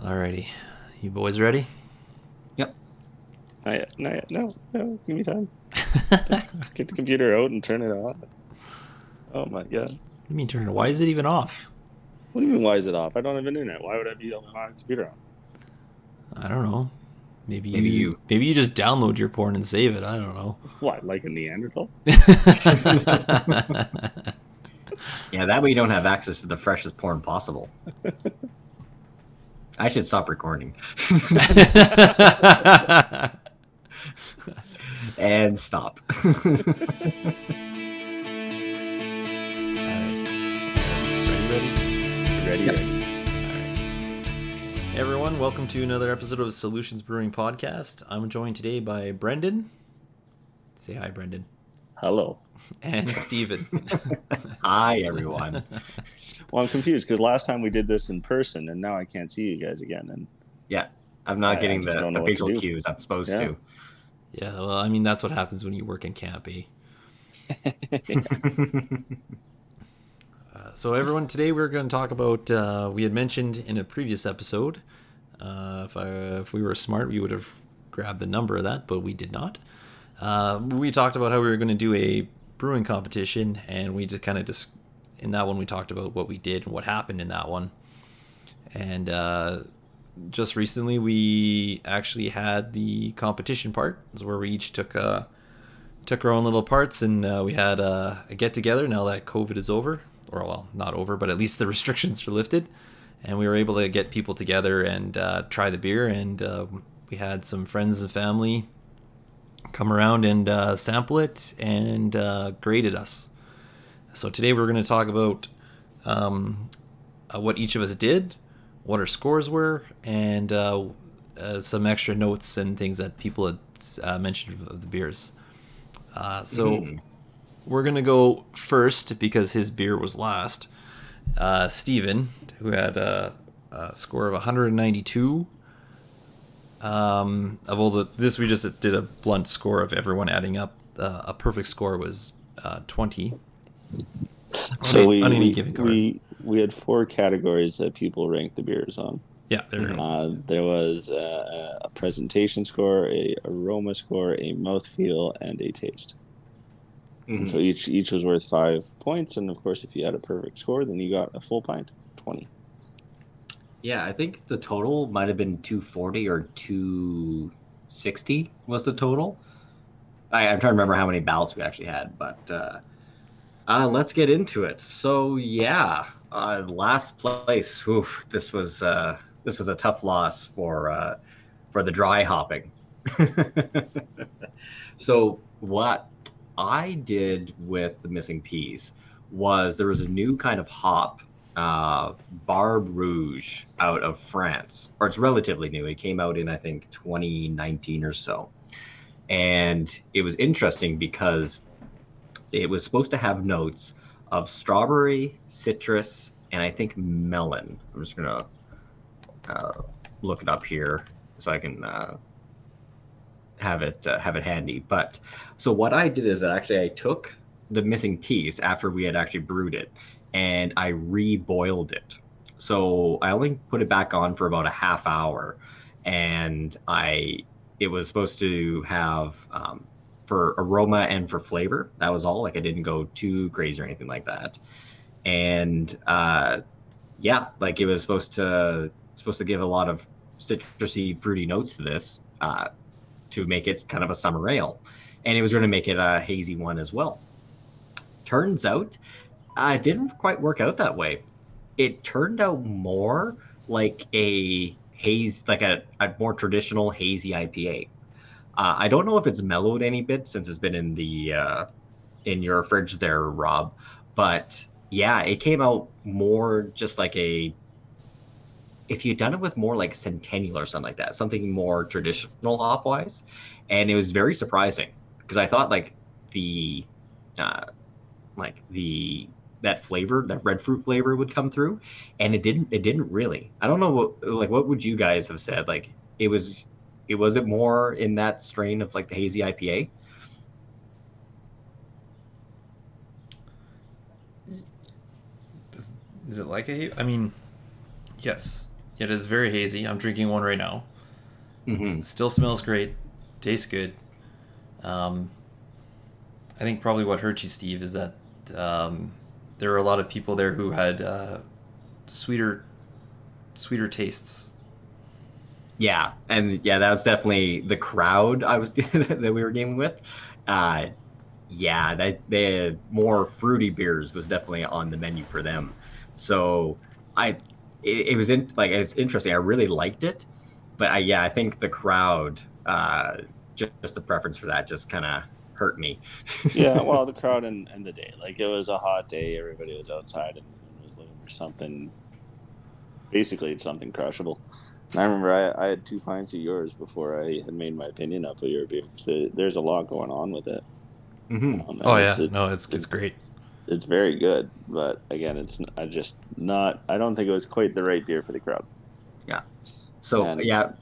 Alrighty. You boys ready? Yep. Not yet. Not yet. No, no. Give me time. Get the computer out and turn it off. Oh my god. What do you mean turn it? Why is it even off? What do you mean? Why is it off? I don't have internet. Why would I be on my computer on? I don't know. Maybe, Maybe you, you. maybe you just download your porn and save it. I don't know. What? Like a Neanderthal? Yeah, that way you don't have access to the freshest porn possible. I should stop recording. and stop. Ready, ready? Ready? Yep. ready. Hey everyone, welcome to another episode of Solutions Brewing Podcast. I'm joined today by Brendan. Say hi, Brendan. Hello. And Steven. Hi, everyone. Well, I'm confused because last time we did this in person, and now I can't see you guys again. And Yeah, I'm not I getting just the, don't the facial cues I'm supposed Yeah. to. yeah, well, I mean, that's what happens when you work in camp, eh? Uh, so, everyone, today we're going to talk about. Uh, we had mentioned in a previous episode, uh, if, I, if we were smart, we would have grabbed the number of that, but we did not. Uh, we talked about how we were going to do a brewing competition, and we just kind of just in that one we talked about what we did and what happened in that one. And uh, just recently, we actually had the competition part, is where we each took uh, took our own little parts, and uh, we had uh, a get together. Now that COVID is over, or well, not over, but at least the restrictions are lifted, and we were able to get people together and uh, try the beer. And uh, we had some friends and family come around and uh, sample it and uh, graded us. So today we're going to talk about um, uh, what each of us did, what our scores were, and uh, uh, some extra notes and things that people had uh, mentioned of the beers. Uh, so Mhm. we're gonna go first because his beer was last. Uh, Steven, who had a, a score of 192. Um, of all the this we just did a blunt score of everyone adding up. Uh, a perfect score was uh, 20. so on, we on any we, given card. we we had four categories that people ranked the beers on. yeah, there. Uh, there was uh, a presentation score, a aroma score, a mouthfeel, and a taste. Mhm. And so each each was worth five points, and of course, if you had a perfect score, then you got a full pint, twenty. Yeah, I think the total might have been 240 or 260 was the total. I, I'm trying to remember how many ballots we actually had, but uh, uh, let's get into it. So yeah, uh, last place. Oof, this was uh, this was a tough loss for uh, for the dry hopping. so what I did with the missing piece was there was a new kind of hop uh, Barbe Rouge out of France, or it's relatively new. It came out in I think 2019 or so, and it was interesting because it was supposed to have notes of strawberry, citrus, and I think melon. I'm just gonna uh, look it up here so I can uh, have it uh, have it handy. But so what I did is that actually I took the missing piece after we had actually brewed it and I reboiled it. So I only put it back on for about a half hour, and I it was supposed to have um, for aroma and for flavor. That was all. Like I didn't go too crazy or anything like that. And uh, yeah, like it was supposed to supposed to give a lot of citrusy, fruity notes to this uh, to make it kind of a summer ale, and it was going to make it a hazy one as well. Turns out it didn't quite work out that way. It turned out more like a haze, like a, a more traditional hazy IPA. Uh, I don't know if it's mellowed any bit since it's been in the uh, in your fridge there, Rob. But yeah, it came out more just like a. If you'd done it with more like Centennial or something like that, something more traditional hop wise, and it was very surprising because I thought like the, uh, like the that flavor, that red fruit flavor would come through, and it didn't. It didn't really. I don't know what like what would you guys have said? Like it was, it was it more in that strain of like the hazy IPA. Does, is it like a? I mean, yes, It is very hazy. I'm drinking one right now. Mhm. It still smells great. Tastes good. Um, I think probably what hurt you, Steve, is that um, there were a lot of people there who had uh, sweeter, sweeter tastes. Yeah, and yeah, that was definitely the crowd I was that we were gaming with. Uh, yeah, that they had more fruity beers was definitely on the menu for them. So I, it, it was in like it's interesting. I really liked it, but I yeah, I think the crowd, uh, just, just the preference for that, just kind of hurt me. yeah, well, the crowd and, and the day. Like, it was a hot day. Everybody was outside and was looking for something, basically something crushable. And I remember I, I had two pints of yours before I had made my opinion up of your beer. So there's a lot going on with it. hmm Um, Oh yeah, it's, it- no, it's it's great. it's very good. But again, it's I just not. I don't think it was quite the right beer for the crowd. Yeah. So And- yeah,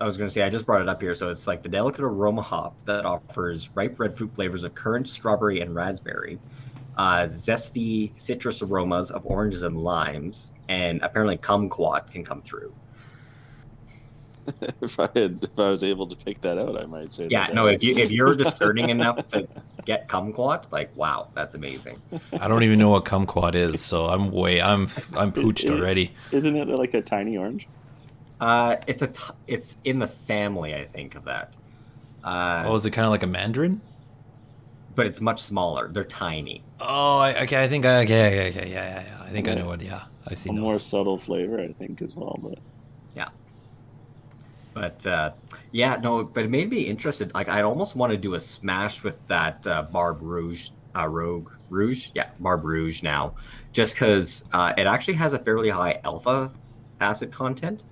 I- I was going to say I just brought it up here. So it's like the delicate aroma hop that offers ripe red fruit flavors of currant, strawberry, and raspberry, uh, zesty citrus aromas of oranges and limes, and apparently kumquat can come through. if I had, if I was able to pick that out, I might say. Yeah, that no, if you if you're discerning enough to get kumquat, like wow, that's amazing. I don't even know what kumquat is, so I'm way I'm I'm pooched already. Isn't it like a tiny orange? Uh, it's a t- it's in the family, I think, of that. Uh, Oh, is it kind of like a mandarin? but it's much smaller. They're tiny. Oh, I, okay. I think I okay, okay, okay, yeah, yeah, yeah. I think I know what. Yeah, I've A seen more subtle flavor, I think, as well. But yeah, But uh, yeah, no, but it made me interested. Like, I'd almost want to do a smash with that uh, Barbe Rouge, uh, Rogue Rouge, yeah, Barbe Rouge now, just because uh, it actually has a fairly high alpha acid content.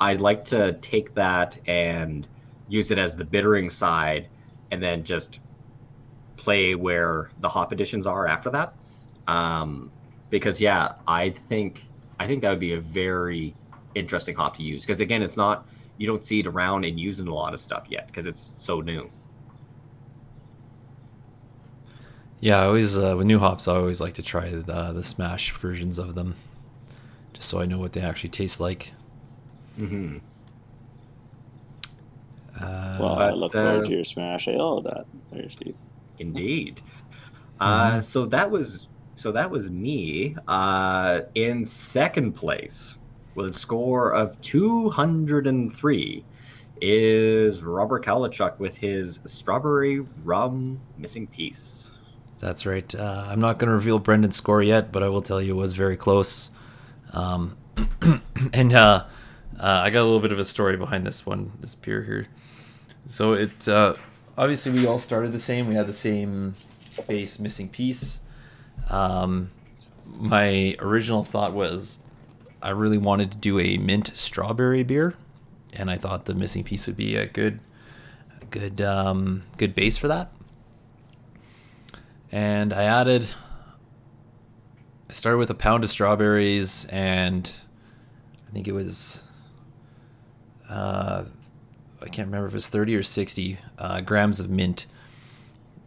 I'd like to take that and use it as the bittering side, and then just play where the hop additions are after that. Um, because yeah, I think I think that would be a very interesting hop to use. Because again, it's not you don't see it around and using a lot of stuff yet because it's so new. Yeah, I always uh, with new hops, I always like to try the the smash versions of them, just so I know what they actually taste like. Mm-hmm. Uh, well, I but, look forward uh, to your smash ale of that, there, Steve. Indeed. Uh, so that was so that was me uh, in second place with a score of 203 is Robert Kalachuk with his strawberry rum missing piece. That's right. Uh, I'm not going to reveal Brendan's score yet, but I will tell you it was very close. Um, and uh, uh, I got a little bit of a story behind this one, this beer here. So it uh, obviously we all started the same. We had the same base missing piece. Um, my original thought was I really wanted to do a mint strawberry beer, and I thought the missing piece would be a good, a good, um, good base for that and I added. I started with a pound of strawberries, and I think it was. Uh, I can't remember if it was thirty or sixty uh, grams of mint,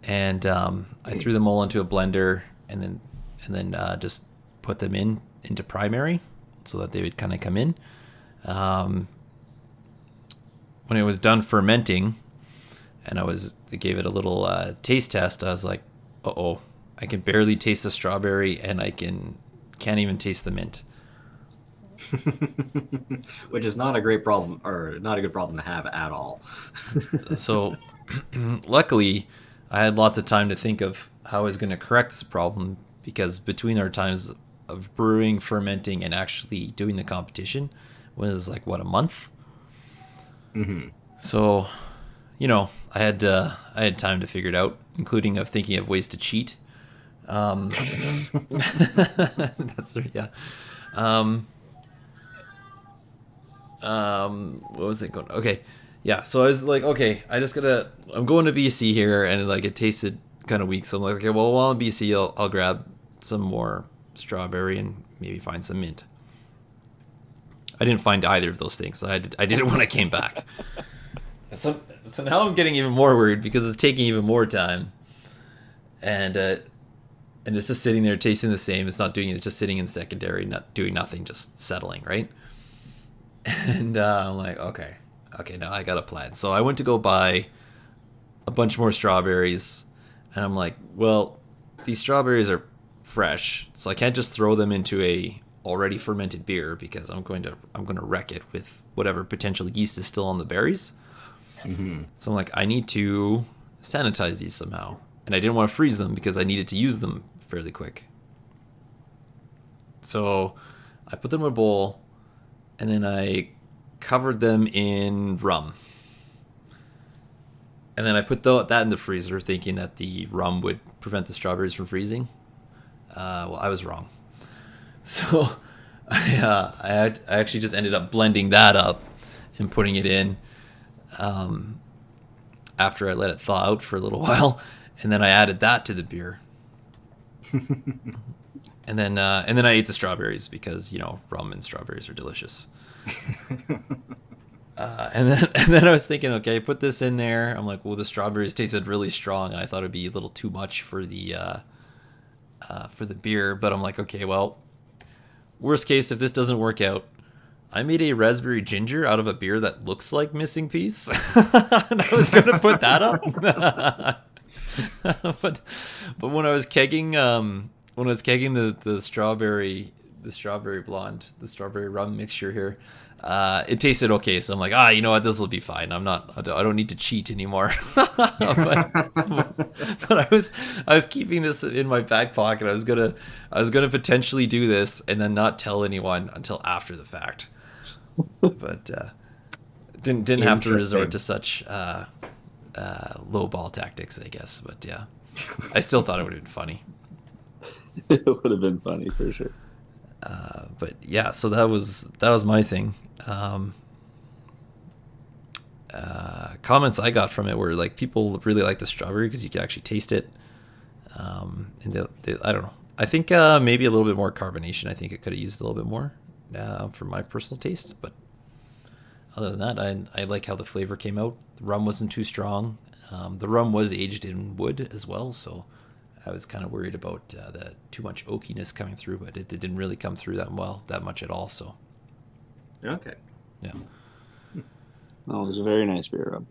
and um, I threw them all into a blender, and then and then uh, just put them in into primary, so that they would kind of come in. Um, when it was done fermenting, and I was I gave it a little uh, taste test. I was like, "Uh oh, I can barely taste the strawberry, and I can can't even taste the mint." Which is not a great problem or not a good problem to have at all. So, luckily, I had lots of time to think of how I was going to correct this problem because between our times of brewing, fermenting, and actually doing the competition was like what a month. hmm So, you know, I had uh, I had time to figure it out, including of thinking of ways to cheat. Um, that's yeah. Um, um, what was it going? Okay, yeah. So I was like, okay, I just gotta. I'm going to BC here, and like it tasted kind of weak. So I'm like, okay, well, while I'm BC, I'll, I'll grab some more strawberry and maybe find some mint. I didn't find either of those things. I did, I did it when I came back. So, so now I'm getting even more worried because it's taking even more time, and uh, and it's just sitting there tasting the same. It's not doing it. It's just sitting in secondary, not doing nothing, just settling, right? And uh, I'm like, okay, okay, now I got a plan. So I went to go buy a bunch more strawberries, and I'm like, well, these strawberries are fresh, so I can't just throw them into a already fermented beer because I'm going to I'm going to wreck it with whatever potential yeast is still on the berries. Mm-hmm. So I'm like, I need to sanitize these somehow, and I didn't want to freeze them because I needed to use them fairly quick. So I put them in a bowl, and then I covered them in rum. And then I put the, that in the freezer, thinking that the rum would prevent the strawberries from freezing. Uh, well, I was wrong. So I, uh, I, had, I actually just ended up blending that up and putting it in um, after I let it thaw out for a little while, and then I added that to the beer. and then uh, and then I ate the strawberries because you know rum and strawberries are delicious. Uh, and then and then I was thinking, okay, put this in there. I'm like, well, the strawberries tasted really strong, and I thought it'd be a little too much for the uh, uh, for the beer. But I'm like, okay, well, worst case, if this doesn't work out, I made a raspberry ginger out of a beer that looks like missing piece, and I was gonna put that up. but but when I was kegging um, when I was kegging the the strawberry the strawberry blonde the strawberry rum mixture here uh, it tasted okay, so I'm like, ah, you know what, this will be fine. I'm not, I don't need to cheat anymore. but, but I was, I was keeping this in my back pocket. I was gonna, I was gonna potentially do this and then not tell anyone until after the fact. but uh, didn't didn't have to resort to such uh, uh, low ball tactics, I guess. But yeah, I still thought it would have been funny. it would have been funny for sure. Uh, but yeah, so that was that was my thing. Um, uh, comments I got from it were like people really like the strawberry because you can actually taste it. Um, and they, they, I don't know. I think uh, maybe a little bit more carbonation. I think it could have used a little bit more uh, for my personal taste. But other than that, I, I like how the flavor came out. The rum wasn't too strong. Um, the rum was aged in wood as well, so I was kind of worried about uh, the too much oakiness coming through, but it, it, didn't really come through that well, that much at all. So, okay, yeah. No, it was a very nice beer rub.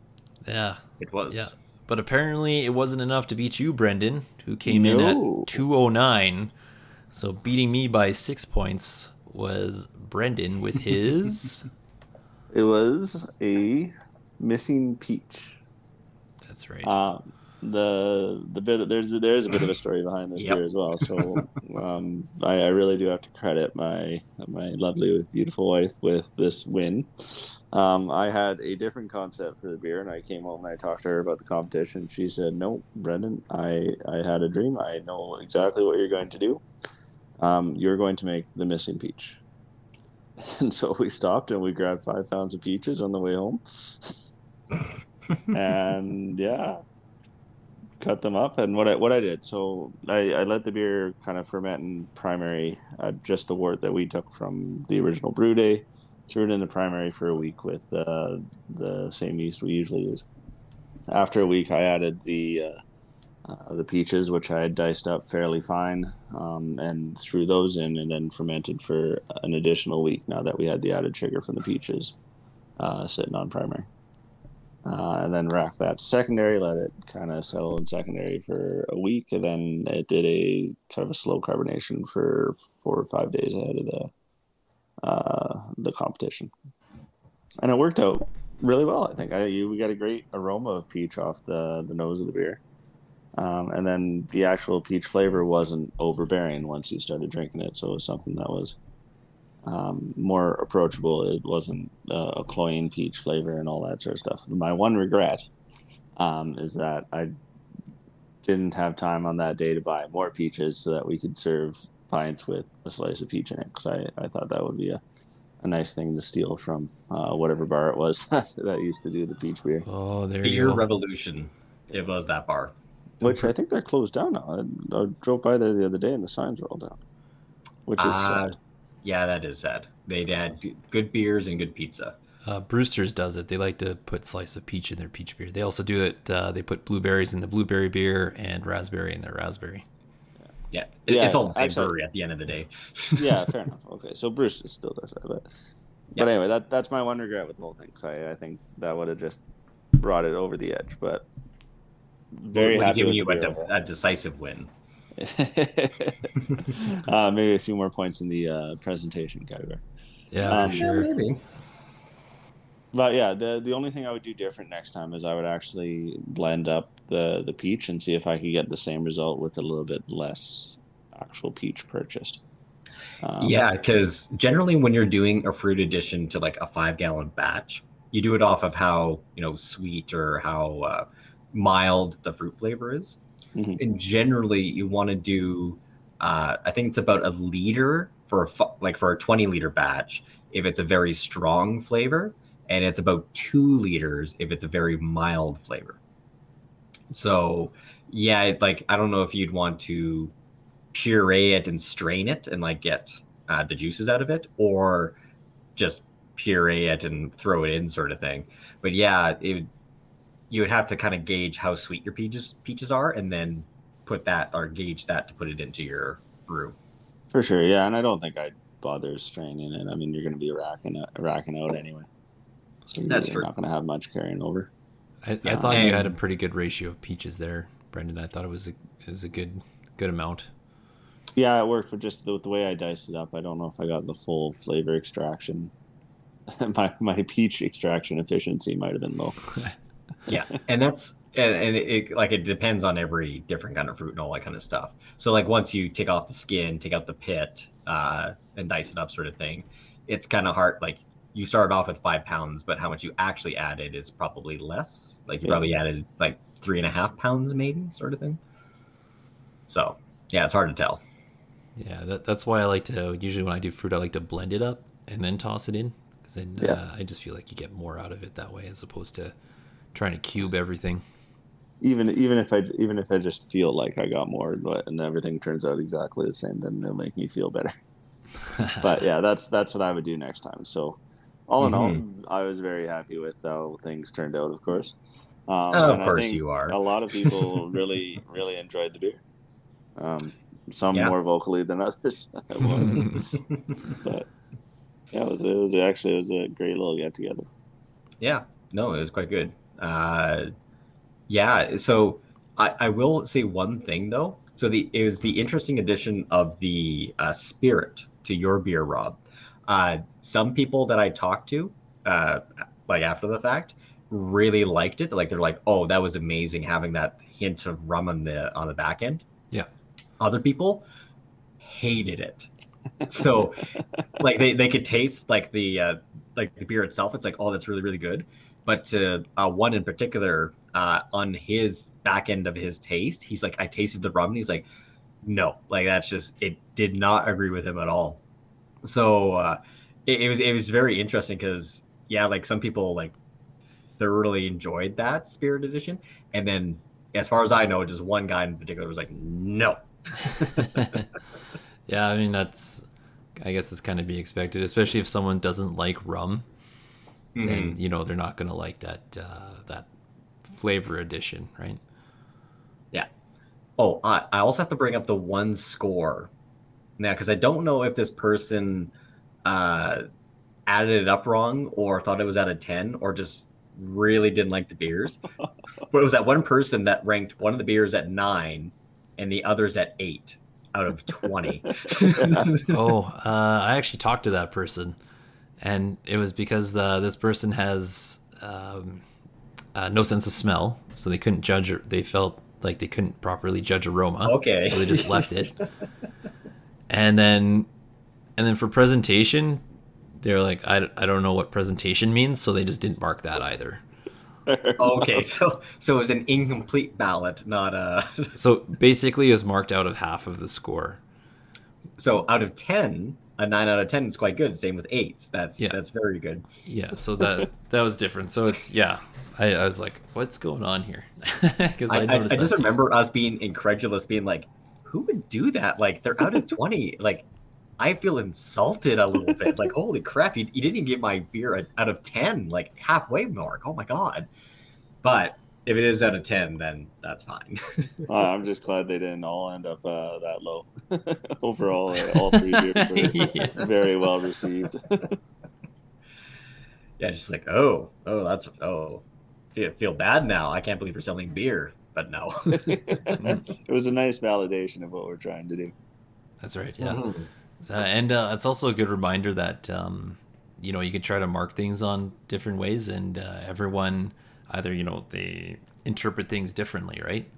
Yeah, it was. Yeah, but apparently it wasn't enough to beat you, Brendan, who came no. in at two oh nine. So beating me by six points was Brendan with his. it was a missing peach. That's right. Um, the the bit there's there's a bit of a story behind this yep. beer as well. So um, I, I, really do have to credit my my lovely beautiful wife with this win. Um, I had a different concept for the beer, and I came home and I talked to her about the competition. She said, "No, Brendan, I I had a dream. I know exactly what you're going to do. Um, you're going to make the missing peach." And so we stopped and we grabbed five pounds of peaches on the way home. and yeah, cut them up. And what I what I did, so I, I let the beer kind of ferment in primary, uh, just the wort that we took from the original brew day. Threw it in the primary for a week with uh, the same yeast we usually use. After a week, I added the uh, uh the peaches, which I had diced up fairly fine, um, and threw those in, and then fermented for an additional week. Now that we had the added sugar from the peaches uh, sitting on primary uh, and then rack that secondary, let it kind of settle in secondary for a week, and then it did a kind of a slow carbonation for four or five days ahead of the uh, the competition, and it worked out really well. I think I you, we got a great aroma of peach off the the nose of the beer, um, and then the actual peach flavor wasn't overbearing once you started drinking it, so it was something that was um, more approachable. It wasn't uh, a cloying peach flavor and all that sort of stuff. My one regret um, is that I didn't have time on that day to buy more peaches so that we could serve pints with a slice of peach in it because I, I thought that would be a, a nice thing to steal from uh, whatever bar it was that used to do the peach beer. Oh, there beer you go. Revolution. It was that bar. Which I think they're closed down now. I, I drove by there the other day and the signs are all down, which is uh, sad. Yeah, that is sad. They'd add good beers and good pizza. Uh, Brewster's does it. They like to put slice of peach in their peach beer. They also do it. Uh, they put blueberries in the blueberry beer and raspberry in their raspberry. Yeah, it, yeah it's all the same actually, brewery at the end of the day. yeah, fair enough. Okay, so Brewster still does that, but But anyway, that that's my one regret with the whole thing. So I, I think that would have just brought it over the edge. But very happy given with you the a, beer de- overall. a decisive win. uh, maybe a few more points in the uh, presentation category. Yeah, Um, for sure. maybe. But yeah, the the only thing I would do different next time is I would actually blend up the the peach and see if I could get the same result with a little bit less actual peach purchased. Um, yeah, because generally when you're doing a fruit addition to like a five gallon batch, you do it off of how you know sweet or how uh, mild the fruit flavor is. Mhm. And generally, you want to do, uh, I think it's about a liter for a like for a 20 liter batch if it's a very strong flavor, and it's about two liters if it's a very mild flavor. So, yeah, like I don't know if you'd want to puree it and strain it and like get uh, the juices out of it, or just puree it and throw it in, sort of thing. But yeah, it you would have to kind of gauge how sweet your peaches peaches are, and then put that or gauge that to put it into your brew. for sure. Yeah, and I don't think I'd bother straining it. I mean, you're going to be racking it, racking out anyway, so you're That's really true. not going to have much carrying over. I, I Yeah, thought you had a pretty good ratio of peaches there, Brendan. I thought it was a it was a good good amount. Yeah, it worked, but just the, the way I diced it up, I don't know if I got the full flavor extraction. my my peach extraction efficiency might have been low. yeah. And that's and, and it, it like it depends on every different kind of fruit and all that kind of stuff. So like once you take off the skin take out the pit uh and dice it up sort of thing it's kind of hard like you started off with five pounds but how much you actually added is probably less. Like you Yeah. probably added like three and a half pounds maybe sort of thing. So yeah it's hard to tell. Yeah, that, that's why I like to usually when I do fruit, I like to blend it up and then toss it in because then Yeah. uh, I just feel like you get more out of it that way as opposed to trying to cube everything. Even even if I even if I just feel like I got more, but and everything turns out exactly the same, then it'll make me feel better. But yeah, that's that's what I would do next time. So, all in all, I was very happy with how things turned out. Of course, um, of and I course you are A lot of people really really enjoyed the beer. Um, some Yeah. more vocally than others. but yeah, it was it was actually it was a great little get together. Yeah, no, it was quite good. Uh, yeah, so I, I will say one thing though. So the it was the interesting addition of the uh, spirit to your beer, Rob. Uh, some people that I talked to, uh, like after the fact, really liked it. Like they're like, "Oh, that was amazing having that hint of rum on the on the back end." Yeah. Other people hated it. So, like they, they could taste like the uh, like the beer itself. It's like, oh, that's really really good. But to uh, one in particular, uh, on his back end of his taste, he's like, I tasted the rum, and he's like, no, like that's just it did not agree with him at all. So uh, it, it was it was very interesting because yeah, like some people like thoroughly enjoyed that spirit edition, and then as far as I know, just one guy in particular was like, no. yeah, I mean that's I guess that's kind of be expected, especially if someone doesn't like rum. Then Mhm. you know they're not going to like that uh, that flavor addition, right? Yeah. Oh, I, I also have to bring up the one score now because I don't know if this person uh, added it up wrong or thought it was out of 10 or just really didn't like the beers. but it was that one person that ranked one of the beers at nine and the others at eight out of 20. oh, uh, I actually talked to that person, and it was because uh, this person has um, uh, no sense of smell, so they couldn't judge. They felt like they couldn't properly judge aroma. Okay. so they just left it. and then, and then for presentation, they're like, I, I don't know what presentation means, so they just didn't mark that either. okay, so so it was an incomplete ballot, not a. So basically, it was marked out of half of the score. So out of 10, a 9 out of 10 is quite good. Same with 8s. That's Yeah. that's very good. Yeah, so that that was different. So it's yeah, I, I was like, what's going on here? Because I, I, I, I just too. remember us being incredulous, being like, "Who would do that? Like, they're out of twenty. Like, I feel insulted a little bit. Like, holy crap, you, you didn't even give my beer a, out of ten, like halfway mark. Oh my god!" But if it is out of ten, then that's fine. Uh, I'm just glad they didn't all end up uh, that low. Overall, uh, all three beers were Yeah. very well received. yeah, just like oh, oh, that's oh, feel, feel bad now. I can't believe we're selling beer, but no. it was a nice validation of what we're trying to do. That's right. Yeah, Mhm. Uh, and uh, it's also a good reminder that um, you know you can try to mark things on different ways, and uh, everyone either you know they interpret things differently, right?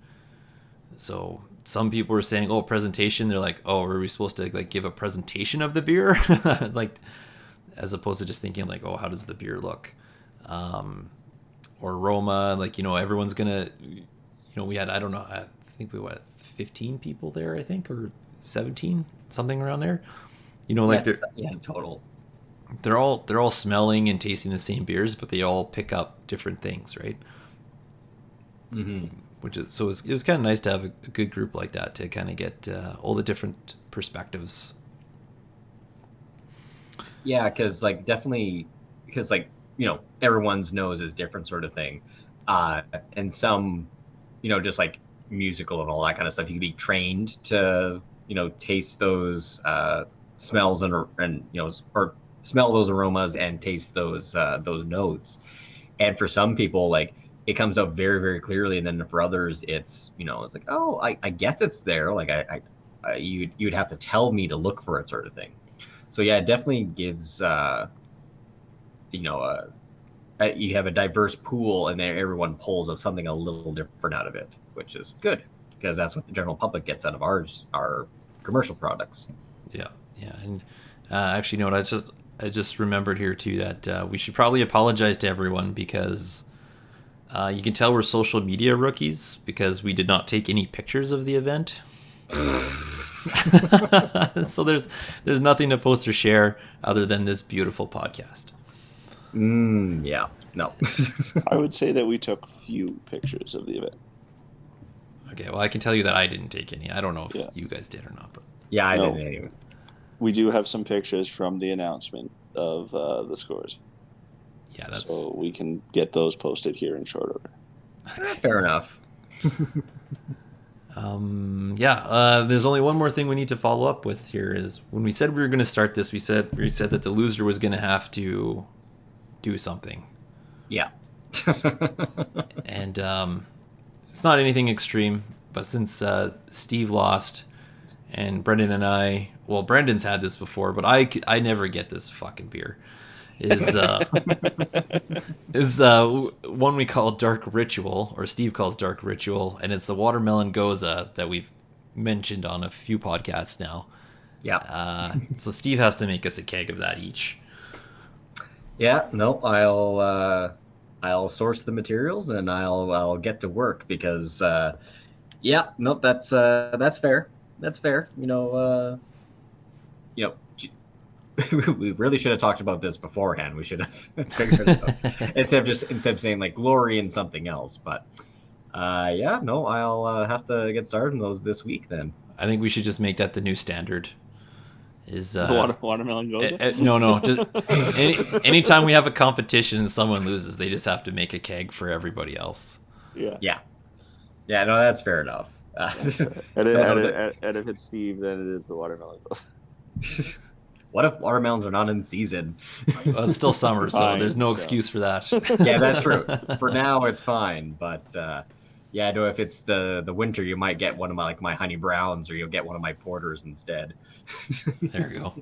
So some people are saying, "Oh, presentation." They're like, "Oh, are we supposed to like give a presentation of the beer?" like, as opposed to just thinking like, "Oh, how does the beer look?" Um, or aroma. Like you know, everyone's gonna. You know, we had I don't know. I think we had fifteen people there. I think or seventeen, something around there. You know, like yeah, they're yeah, total. They're all they're all smelling and tasting the same beers, but they all pick up different things, right? hmm Which is so it was, it was kind of nice to have a, a good group like that to kind of get uh, all the different perspectives. Yeah, because like definitely, because like you know everyone's nose is different, sort of thing, uh, and some, you know, just like musical and all that kind of stuff, you can be trained to you know taste those uh, smells and and you know or smell those aromas and taste those uh, those notes, and for some people like it comes up very very clearly, and then for others it's you know it's like oh I, I guess it's there. Like I, I, I you you'd have to tell me to look for it sort of thing. So yeah, it definitely gives uh, you know uh, uh, you have a diverse pool, and then everyone pulls something a little different out of it, which is good because that's what the general public gets out of ours, our commercial products. Yeah, yeah, and uh, actually, you know what? I just I just remembered here too that uh, we should probably apologize to everyone because uh, you can tell we're social media rookies because we did not take any pictures of the event. so there's there's nothing to post or share other than this beautiful podcast. Mm, yeah, no, I would say that we took few pictures of the event. Okay, well I can tell you that I didn't take any. I don't know if Yeah. you guys did or not, but yeah, I No. didn't anyway. We do have some pictures from the announcement of uh, the scores, yeah, that's so we can get those posted here in short order. Eh, Fair enough. Um, yeah, uh, there's only one more thing we need to follow up with here is when we said we were going to start this, we said we said that the loser was going to have to do something, Yeah. and um, it's not anything extreme. But since uh, Steve lost, and Brendan and I, well, Brendan's had this before, but I, I never get this fucking beer. Is uh, is uh, one we call Dark Ritual, or Steve calls Dark Ritual, and it's the watermelon gose that we've mentioned on a few podcasts now. yeah. Uh, so Steve has to make us a keg of that each. Yeah, no, I'll uh, I'll source the materials and I'll I'll get to work because uh, yeah, no, that's uh, that's fair. That's fair. You know, uh, you know, we really should have talked about this beforehand. We should have figured it out instead of just instead of saying like glory in something else. But uh, yeah, no, I'll uh, have to get started on those this week then. I think we should just make that the new standard. Is uh, the water, watermelon gose. Eh, no, no. Just any, anytime we have a competition and someone loses, they just have to make a keg for everybody else. yeah. Yeah, yeah, no, that's fair enough. Uh, And, it, and, it, and, and if it's Steve, then it is the watermelon gose. what if watermelons are not in season? Well, it's still summer, so Fine, there's no so. excuse for that. yeah, that's true. For now, it's fine, but uh, yeah, no. If it's the the winter, you might get one of my like my honey browns, or you'll get one of my porters instead. There you go.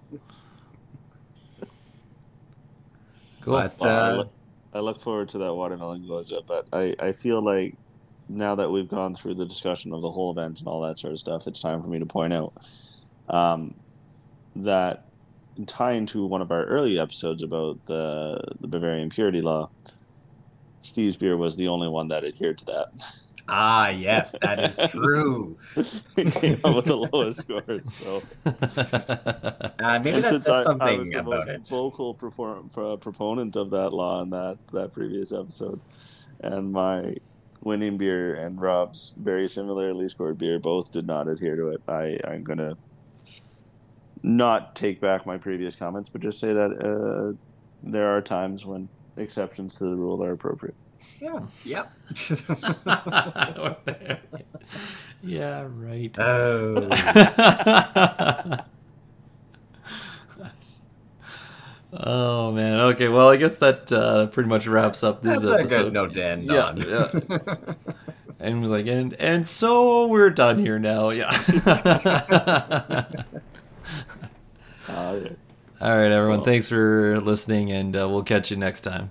Cool. But Well, I, uh, look, I look forward to that watermelon goes up, but I, I feel like now that we've gone through the discussion of the whole event and all that sort of stuff, it's time for me to point out um, that tying to one of our early episodes about the the Bavarian purity law, Steve's beer was the only one that adhered to that. ah, yes, that is true. came out with the lowest score. So Uh, maybe and that since says I, I was the most it. vocal perform, pro- proponent of that law in that that previous episode, and my winning beer and Rob's very similarly scored beer both did not adhere to it. I I'm gonna not take back my previous comments, but just say that uh, there are times when exceptions to the rule are appropriate. Yeah. Yep. yeah, right. oh. Oh man. Okay. Well, I guess that uh, pretty much wraps up this That's a episode. good note to end Yeah, yeah. And we're like, and and so we're done here now. Yeah. Uh. All right, everyone. Cool. Thanks for listening, and uh, we'll catch you next time.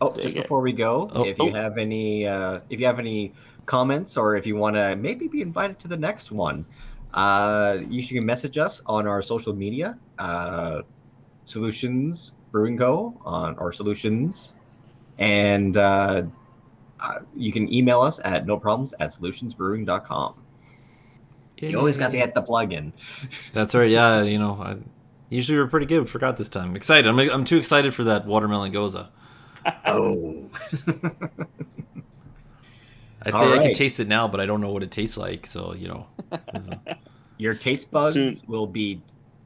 Oh, Dig just it. before we go, Oh, if you oh. have any, uh, if you have any comments, or if you want to maybe be invited to the next one, uh, you should message us on our social media, uh, Solutions Brewing Co. on our Solutions, and uh, uh, you can email us at no problems at solutionsbrewing.com. You always got to get the plug in. That's right. Yeah, you know, I, usually we're pretty good. Forgot this time. Excited. I'm I'm too excited for that watermelon gose. Oh. I'd All say I can taste it now, but I don't know what it tastes like. So you know, it's- Your taste buds Soon. will be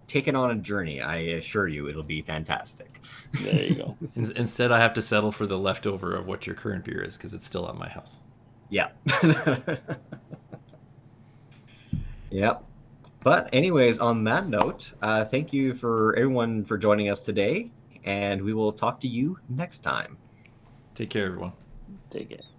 taken on a journey. I assure you, it'll be fantastic. There you go. in- instead I have to settle for the leftover of what your current beer is because it's still at my house. Yeah. yep. But anyways, on that note, uh, thank you for everyone for joining us today, and we will talk to you next time. Take care, everyone. Take it. Bye.